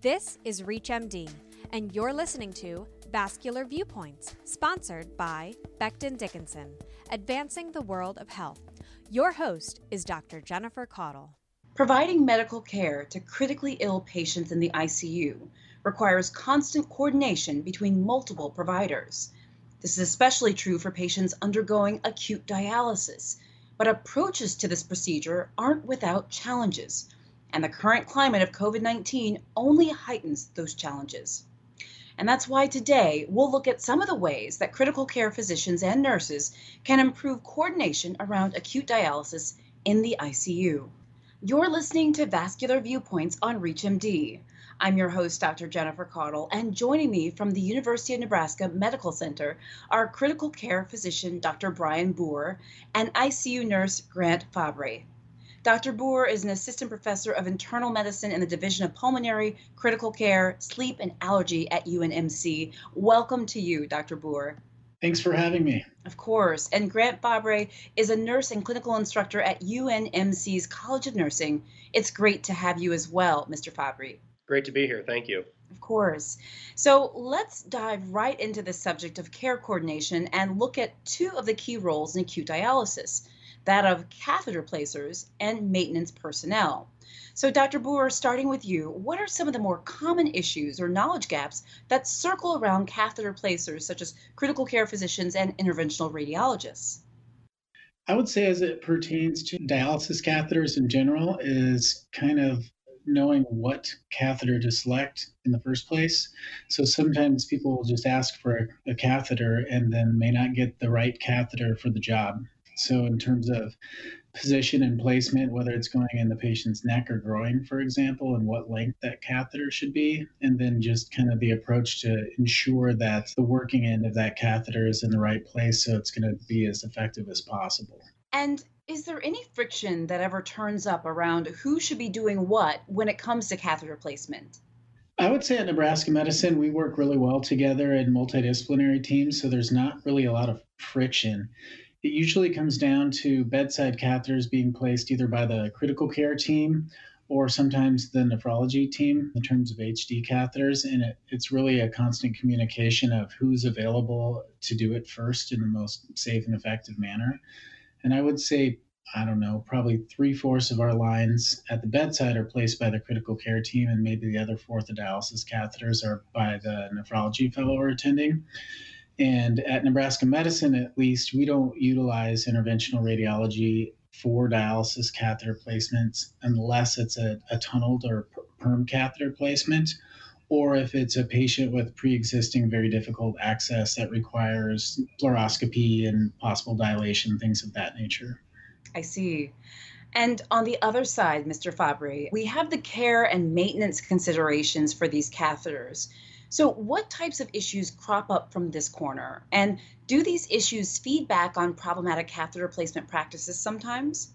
This is ReachMD, and you're listening to Vascular Viewpoints, sponsored by Becton Dickinson, advancing the world of health. Your host is Dr. Jennifer Caudle. Providing medical care to critically ill patients in the ICU requires constant coordination between multiple providers. This is especially true for patients undergoing acute dialysis, but approaches to this procedure aren't without challenges, and the current climate of COVID 19 only heightens those challenges. And that's why today we'll look at some of the ways that critical care physicians and nurses can improve coordination around acute dialysis in the ICU. You're listening to Vascular Viewpoints on ReachMD. I'm your host, Dr. Jennifer Caudle, and joining me from the University of Nebraska Medical Center are critical care physician Dr. Brian Boer and ICU nurse Grant Fabry. Dr. Boer is an assistant professor of internal medicine in the Division of Pulmonary, Critical Care, Sleep, and Allergy at UNMC. Welcome to you, Dr. Boer. Thanks for having me. Of course. And Grant Fabry is a nurse and clinical instructor at UNMC's College of Nursing. It's great to have you as well, Mr. Fabry. Great to be here. Thank you. Of course. So let's dive right into the subject of care coordination and look at two of the key roles in acute dialysis that of catheter placers and maintenance personnel. So, Dr. Boer, starting with you, what are some of the more common issues or knowledge gaps that circle around catheter placers, such as critical care physicians and interventional radiologists? I would say, as it pertains to dialysis catheters in general, is kind of knowing what catheter to select in the first place. So sometimes people will just ask for a, a, catheter and then may not get the right catheter for the job. So, in terms of position and placement, whether it's going in the patient's neck or groin, for example, and what length that catheter should be, and then just kind of the approach to ensure that the working end of that catheter is in the right place so it's going to be as effective as possible. And is there any friction that ever turns up around who should be doing what when it comes to catheter placement? I would say at Nebraska Medicine, we work really well together in multidisciplinary teams, so there's not really a lot of friction. It usually comes down to bedside catheters being placed either by the critical care team or sometimes the nephrology team in terms of HD catheters. And it, it's really a constant communication of who's available to do it first in the most safe and effective manner. And I would say, I don't know, probably three fourths of our lines at the bedside are placed by the critical care team, and maybe the other fourth of dialysis catheters are by the nephrology fellow or attending. And at Nebraska Medicine, at least, we don't utilize interventional radiology for dialysis catheter placements unless it's a, a tunneled or perm catheter placement or if it's a patient with pre-existing very difficult access that requires fluoroscopy and possible dilation, things of that nature. I see. And on the other side, Mr. Fabry, we have the care and maintenance considerations for these catheters. So, what types of issues crop up from this corner? And do these issues feed back on problematic catheter placement practices sometimes?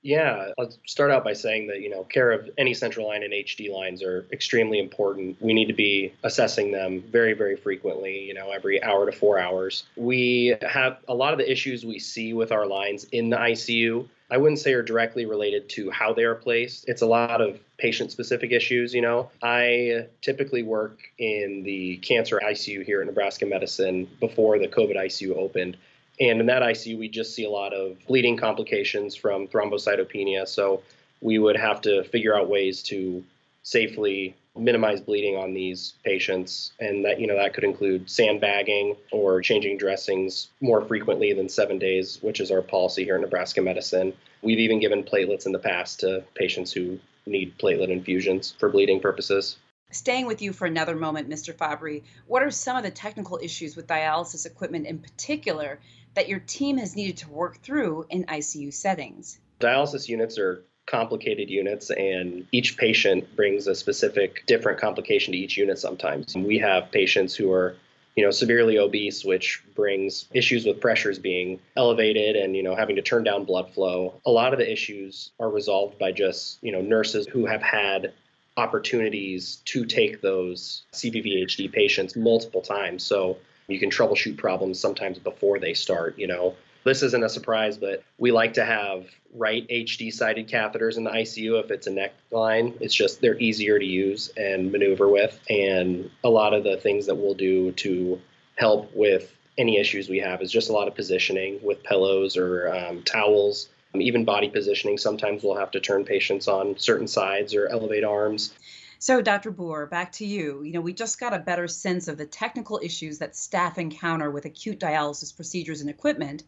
Yeah, I'll start out by saying that, you know, care of any central line and HD lines are extremely important. We need to be assessing them very, very frequently, you know, every hour to four hours. We have a lot of the issues we see with our lines in the ICU. I wouldn't say are directly related to how they are placed. It's a lot of patient specific issues, you know. I typically work in the cancer ICU here at Nebraska Medicine before the COVID ICU opened. And in that ICU, we just see a lot of bleeding complications from thrombocytopenia. So we would have to figure out ways to safely minimize bleeding on these patients and that you know that could include sandbagging or changing dressings more frequently than 7 days which is our policy here in Nebraska medicine we've even given platelets in the past to patients who need platelet infusions for bleeding purposes Staying with you for another moment, Mr. Fabry, what are some of the technical issues with dialysis equipment in particular that your team has needed to work through in ICU settings? Dialysis units are complicated units and each patient brings a specific different complication to each unit sometimes. We have patients who are you know severely obese which brings issues with pressures being elevated and you know having to turn down blood flow a lot of the issues are resolved by just you know nurses who have had opportunities to take those CVVHD patients multiple times so you can troubleshoot problems sometimes before they start, you know. This isn't a surprise, but we like to have right HD sided catheters in the ICU if it's a neck line. It's just they're easier to use and maneuver with. And a lot of the things that we'll do to help with any issues we have is just a lot of positioning with pillows or um, towels, um, even body positioning. Sometimes we'll have to turn patients on certain sides or elevate arms. So, Dr. Boer, back to you. You know, we just got a better sense of the technical issues that staff encounter with acute dialysis procedures and equipment.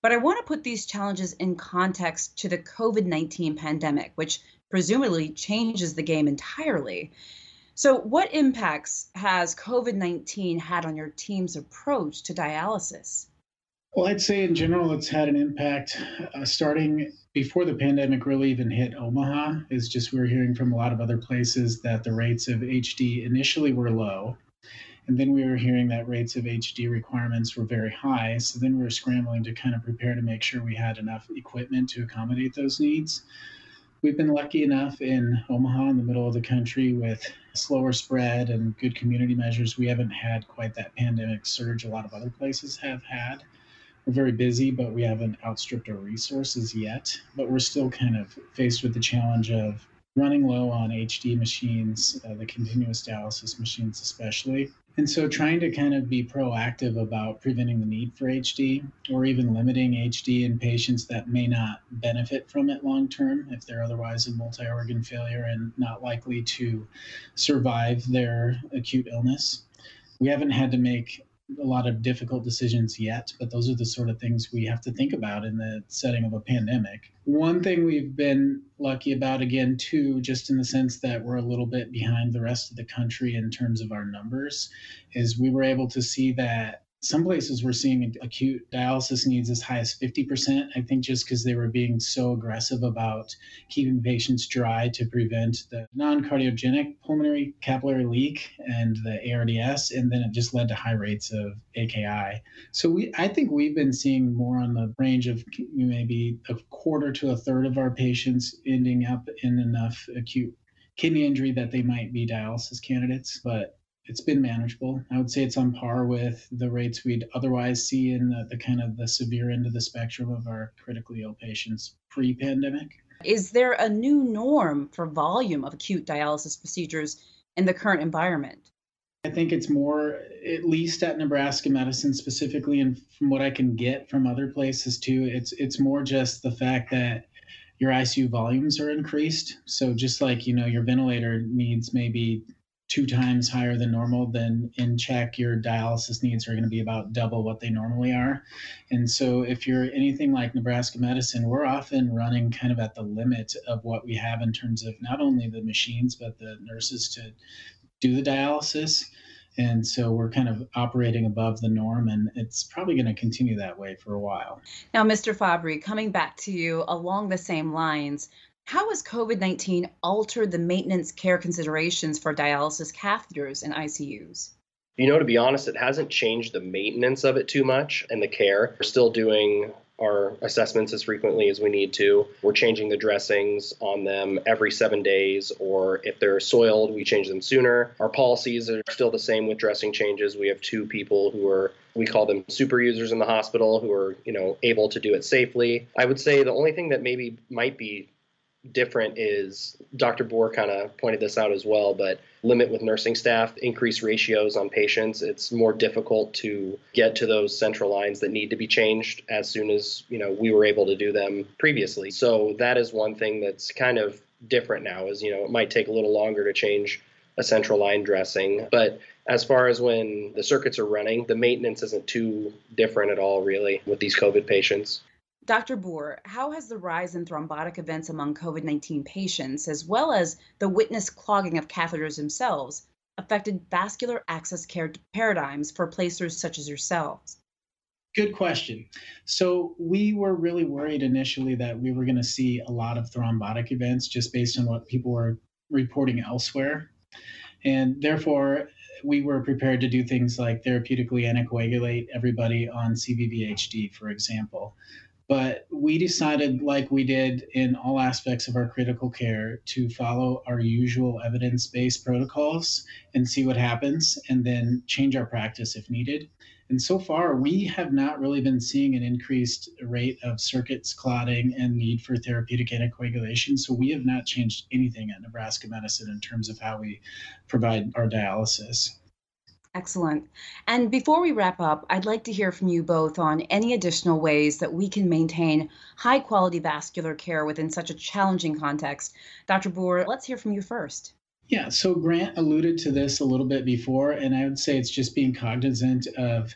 But I want to put these challenges in context to the COVID 19 pandemic, which presumably changes the game entirely. So, what impacts has COVID 19 had on your team's approach to dialysis? Well, I'd say in general, it's had an impact uh, starting before the pandemic really even hit Omaha. Is just we are hearing from a lot of other places that the rates of HD initially were low. And then we were hearing that rates of HD requirements were very high. So then we were scrambling to kind of prepare to make sure we had enough equipment to accommodate those needs. We've been lucky enough in Omaha, in the middle of the country, with slower spread and good community measures. We haven't had quite that pandemic surge a lot of other places have had we're very busy, but we haven't outstripped our resources yet. But we're still kind of faced with the challenge of running low on HD machines, uh, the continuous dialysis machines especially. And so trying to kind of be proactive about preventing the need for HD or even limiting HD in patients that may not benefit from it long term if they're otherwise in multi organ failure and not likely to survive their acute illness. We haven't had to make a lot of difficult decisions yet, but those are the sort of things we have to think about in the setting of a pandemic. One thing we've been lucky about, again, too, just in the sense that we're a little bit behind the rest of the country in terms of our numbers, is we were able to see that some places we're seeing acute dialysis needs as high as 50%. I think just because they were being so aggressive about keeping patients dry to prevent the non cardiogenic pulmonary capillary leak and the ARDS. And then it just led to high rates of AKI. So we, I think we've been seeing more on the range of maybe a quarter to a third of our patients ending up in enough acute kidney injury that they might be dialysis candidates. But it's been manageable. I would say it's on par with the rates we'd otherwise see in the, the kind of the severe end of the spectrum of our critically ill patients pre-pandemic. Is there a new norm for volume of acute dialysis procedures in the current environment? I think it's more, at least at Nebraska Medicine specifically, and from what I can get from other places too, it's it's more just the fact that your ICU volumes are increased. So just like you know your ventilator needs maybe two times higher than normal, then in check, your dialysis needs are going to be about double what they normally are. And so, if you're anything like Nebraska Medicine, we're often running kind of at the limit of what we have in terms of not only the machines, but the nurses to do the dialysis. And so we're kind of operating above the norm, and it's probably going to continue that way for a while. Now, Mr. Fabry, coming back to you along the same lines, how has COVID 19 altered the maintenance care considerations for dialysis catheters in ICUs? You know, to be honest, it hasn't changed the maintenance of it too much and the care. We're still doing our assessments as frequently as we need to. We're changing the dressings on them every seven days, or if they're soiled, we change them sooner. Our policies are still the same with dressing changes. We have two people who are we call them super users in the hospital who are you know able to do it safely. I would say the only thing that maybe might be different is Dr. Boer kind of pointed this out as well, but limit with nursing staff, increase ratios on patients. It's more difficult to get to those central lines that need to be changed as soon as, you know, we were able to do them previously. So that is one thing that's kind of different now is, you know, it might take a little longer to change a central line dressing, but as far as when the circuits are running, the maintenance isn't too different at all really with these COVID patients. Dr. Boer, how has the rise in thrombotic events among COVID 19 patients, as well as the witnessed clogging of catheters themselves, affected vascular access care paradigms for placers such as yourselves? Good question. So, we were really worried initially that we were going to see a lot of thrombotic events just based on what people were reporting elsewhere. And therefore, we were prepared to do things like therapeutically anticoagulate everybody on CVVHD, for example. But we decided, like we did in all aspects of our critical care, to follow our usual evidence based protocols and see what happens, and then change our practice if needed. And so far, we have not really been seeing an increased rate of circuits clotting and need for therapeutic anticoagulation. So we have not changed anything at Nebraska Medicine in terms of how we provide our dialysis. Excellent. And before we wrap up, I'd like to hear from you both on any additional ways that we can maintain high quality vascular care within such a challenging context. Dr. Boer, let's hear from you first. Yeah, so Grant alluded to this a little bit before, and I would say it's just being cognizant of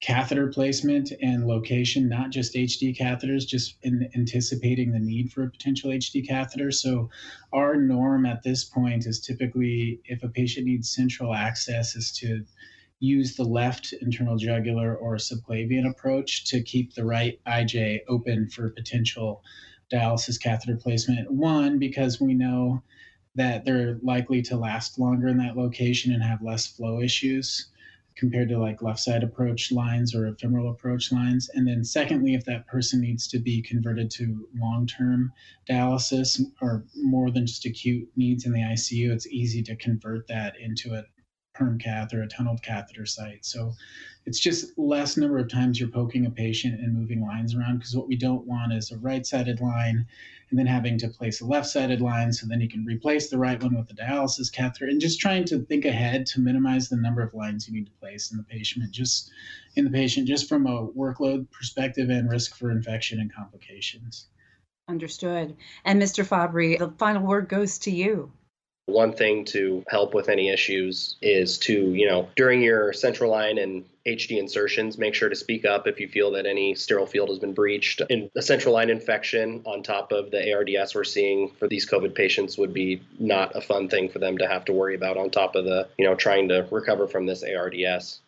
catheter placement and location, not just HD catheters, just in anticipating the need for a potential HD catheter. So, our norm at this point is typically if a patient needs central access, is to use the left internal jugular or subclavian approach to keep the right IJ open for potential dialysis catheter placement. One, because we know that they're likely to last longer in that location and have less flow issues compared to like left side approach lines or femoral approach lines. And then, secondly, if that person needs to be converted to long term dialysis or more than just acute needs in the ICU, it's easy to convert that into a perm cath or a tunneled catheter site. So it's just less number of times you're poking a patient and moving lines around because what we don't want is a right sided line and then having to place a left sided line so then you can replace the right one with the dialysis catheter and just trying to think ahead to minimize the number of lines you need to place in the patient just in the patient just from a workload perspective and risk for infection and complications. Understood. And Mr. Fabry, the final word goes to you. One thing to help with any issues is to, you know, during your central line and HD insertions, make sure to speak up if you feel that any sterile field has been breached. In a central line infection on top of the ARDS we're seeing for these COVID patients would be not a fun thing for them to have to worry about on top of the, you know, trying to recover from this ARDS.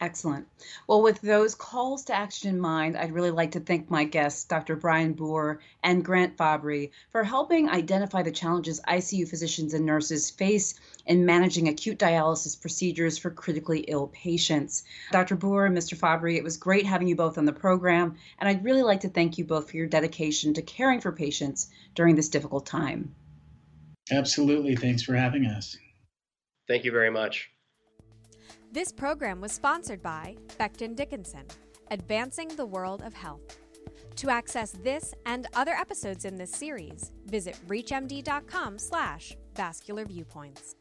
Excellent. Well, with those calls to action in mind, I'd really like to thank my guests, Dr. Brian Boer and Grant Fabry, for helping identify the challenges ICU physicians and nurses face in managing acute dialysis procedures for critically ill patients. Dr. Boer and Mr. Fabry, it was great having you both on the program, and I'd really like to thank you both for your dedication to caring for patients during this difficult time. Absolutely. Thanks for having us. Thank you very much. This program was sponsored by Becton Dickinson, advancing the world of health. To access this and other episodes in this series, visit reachmd.com slash vascular viewpoints.